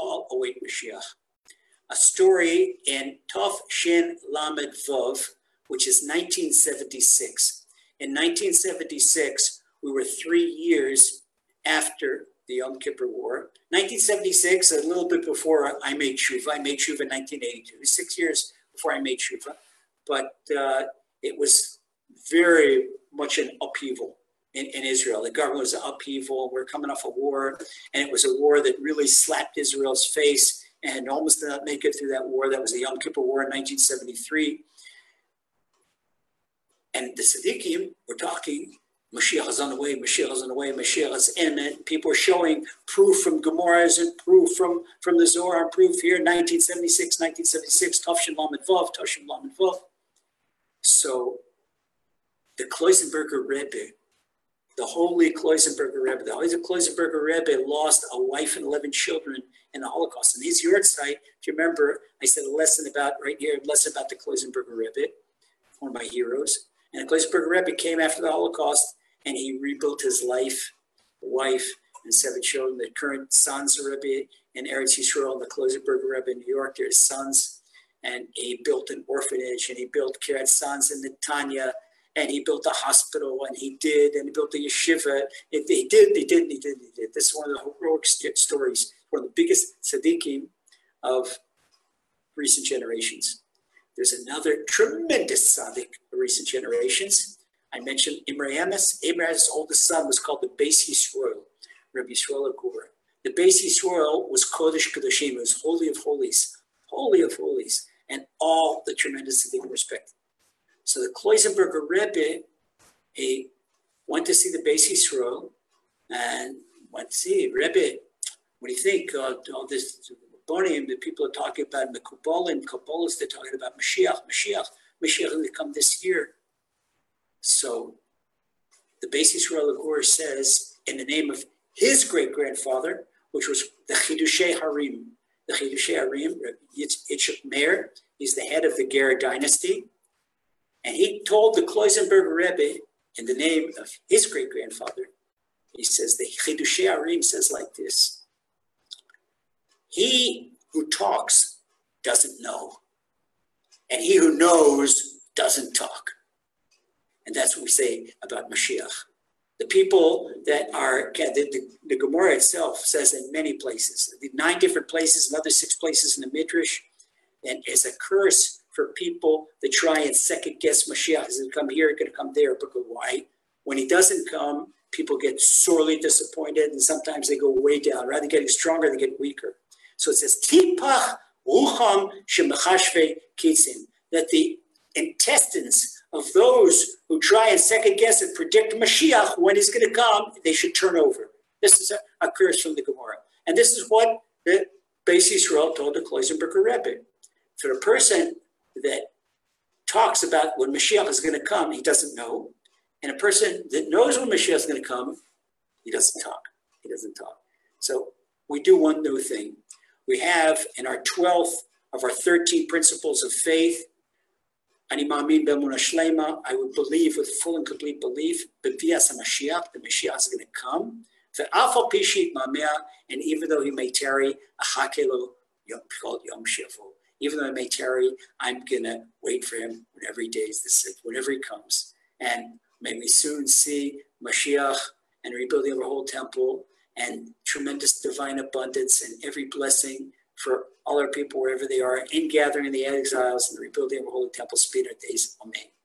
all await Mashiach. A story in Tov Shin Lamed Vov, which is 1976. In 1976, we were three years after the Yom Kippur War. 1976, a little bit before I made Shuva. I made Shuva in 1982, six years before I made Shuva. But uh, it was very much an upheaval in, in Israel. The government was an upheaval. We're coming off a war, and it was a war that really slapped Israel's face and almost did not make it through that war. That was the Yom Kippur War in 1973. And the tzaddikim were talking, Mashiach is on the way, Mashiach is on the way, Mashiach is imminent. People are showing proof from Gemara's and proof from, from the Zohar proof here, 1976, 1976, Tafshin Lamed Vav, Tafshin Lamed Vav. So the Kloisenberger Rebbe the holy Kloisenberger Rebbe. The holy Kloisenberger Rebbe lost a wife and 11 children in the Holocaust. And his yahrzeit, if you remember, I said a lesson about, right here, a lesson about the Kloisenberger Rebbe, one of my heroes. And the Kloisenberger Rebbe came after the Holocaust and he rebuilt his life, wife, and seven children. The current Sanzer Rebbe in Eretz Yisrael the Kloisenberger Rebbe in New York, their sons. And he built an orphanage and he built Kiryat Sanz in Netanya and he built a hospital, and he did, and he built a yeshiva. He did, he did, he did, he did. This is one of the heroic stories, one of the biggest tzaddikim of recent generations. There's another tremendous tzaddik of recent generations. I mentioned Imre. Imre's oldest son was called the Beis Yisrael, Rabbi Yisrael Agur. The Beis Yisrael was Kodesh Kodeshim, it was Holy of Holies, Holy of Holies, and all the tremendous tzaddikim respected. So the Kloisenberger Rebbe, he went to see the Beis Yisrael and went to see Rebbe. What do you think? Uh, all this Bonim that people are talking about, Mekubal and Kabbalahs, they're talking about Mashiach, Mashiach, Mashiach going to come this year. So the Beis Yisrael of course says, in the name of his great grandfather, which was the Chidushei Harim, the Chidushei Harim, Yitzchak Meir, he's the head of the Ger dynasty. And he told the Kloisenberger Rebbe, in the name of his great grandfather, he says, the Chidushei Arim says like this He who talks doesn't know, and he who knows doesn't talk. And that's what we say about Mashiach. The people that are, the, the, the Gemara itself says in many places, the nine different places, another six places in the Midrash, and it's a curse for people that try and second guess Mashiach. Is going to come here? Going to come there? Because why? When he doesn't come, people get sorely disappointed, and sometimes they go way down. Rather than getting stronger, they get weaker. So it says tipach rucham shemachashve kitzim that the intestines of those who try and second guess and predict Mashiach when he's going to come, they should turn over. This is a, a curse from the Gemara, and this is what the Beis Yisrael told the Kloisenberger Rebbe. For the person that talks about when Mashiach is going to come, he doesn't know. And a person that knows when Mashiach is going to come, he doesn't talk. He doesn't talk. So we do one new thing. We have in our 12th of our 13 principles of faith, Ani ma'amin b'emunah shlema, I would believe with full and complete belief, b'vias Mashiach, the Mashiach is going to come. Ve'afal pishit ma'mea, and even though he may tarry, achakelo called yom shivu even though I may tarry, I'm gonna wait for him whenever he days the sick, whenever he comes. And may we soon see Mashiach and rebuilding of our whole temple and tremendous divine abundance and every blessing for all our people wherever they are in gathering the exiles and the rebuilding of our holy temple speed our days. Amen.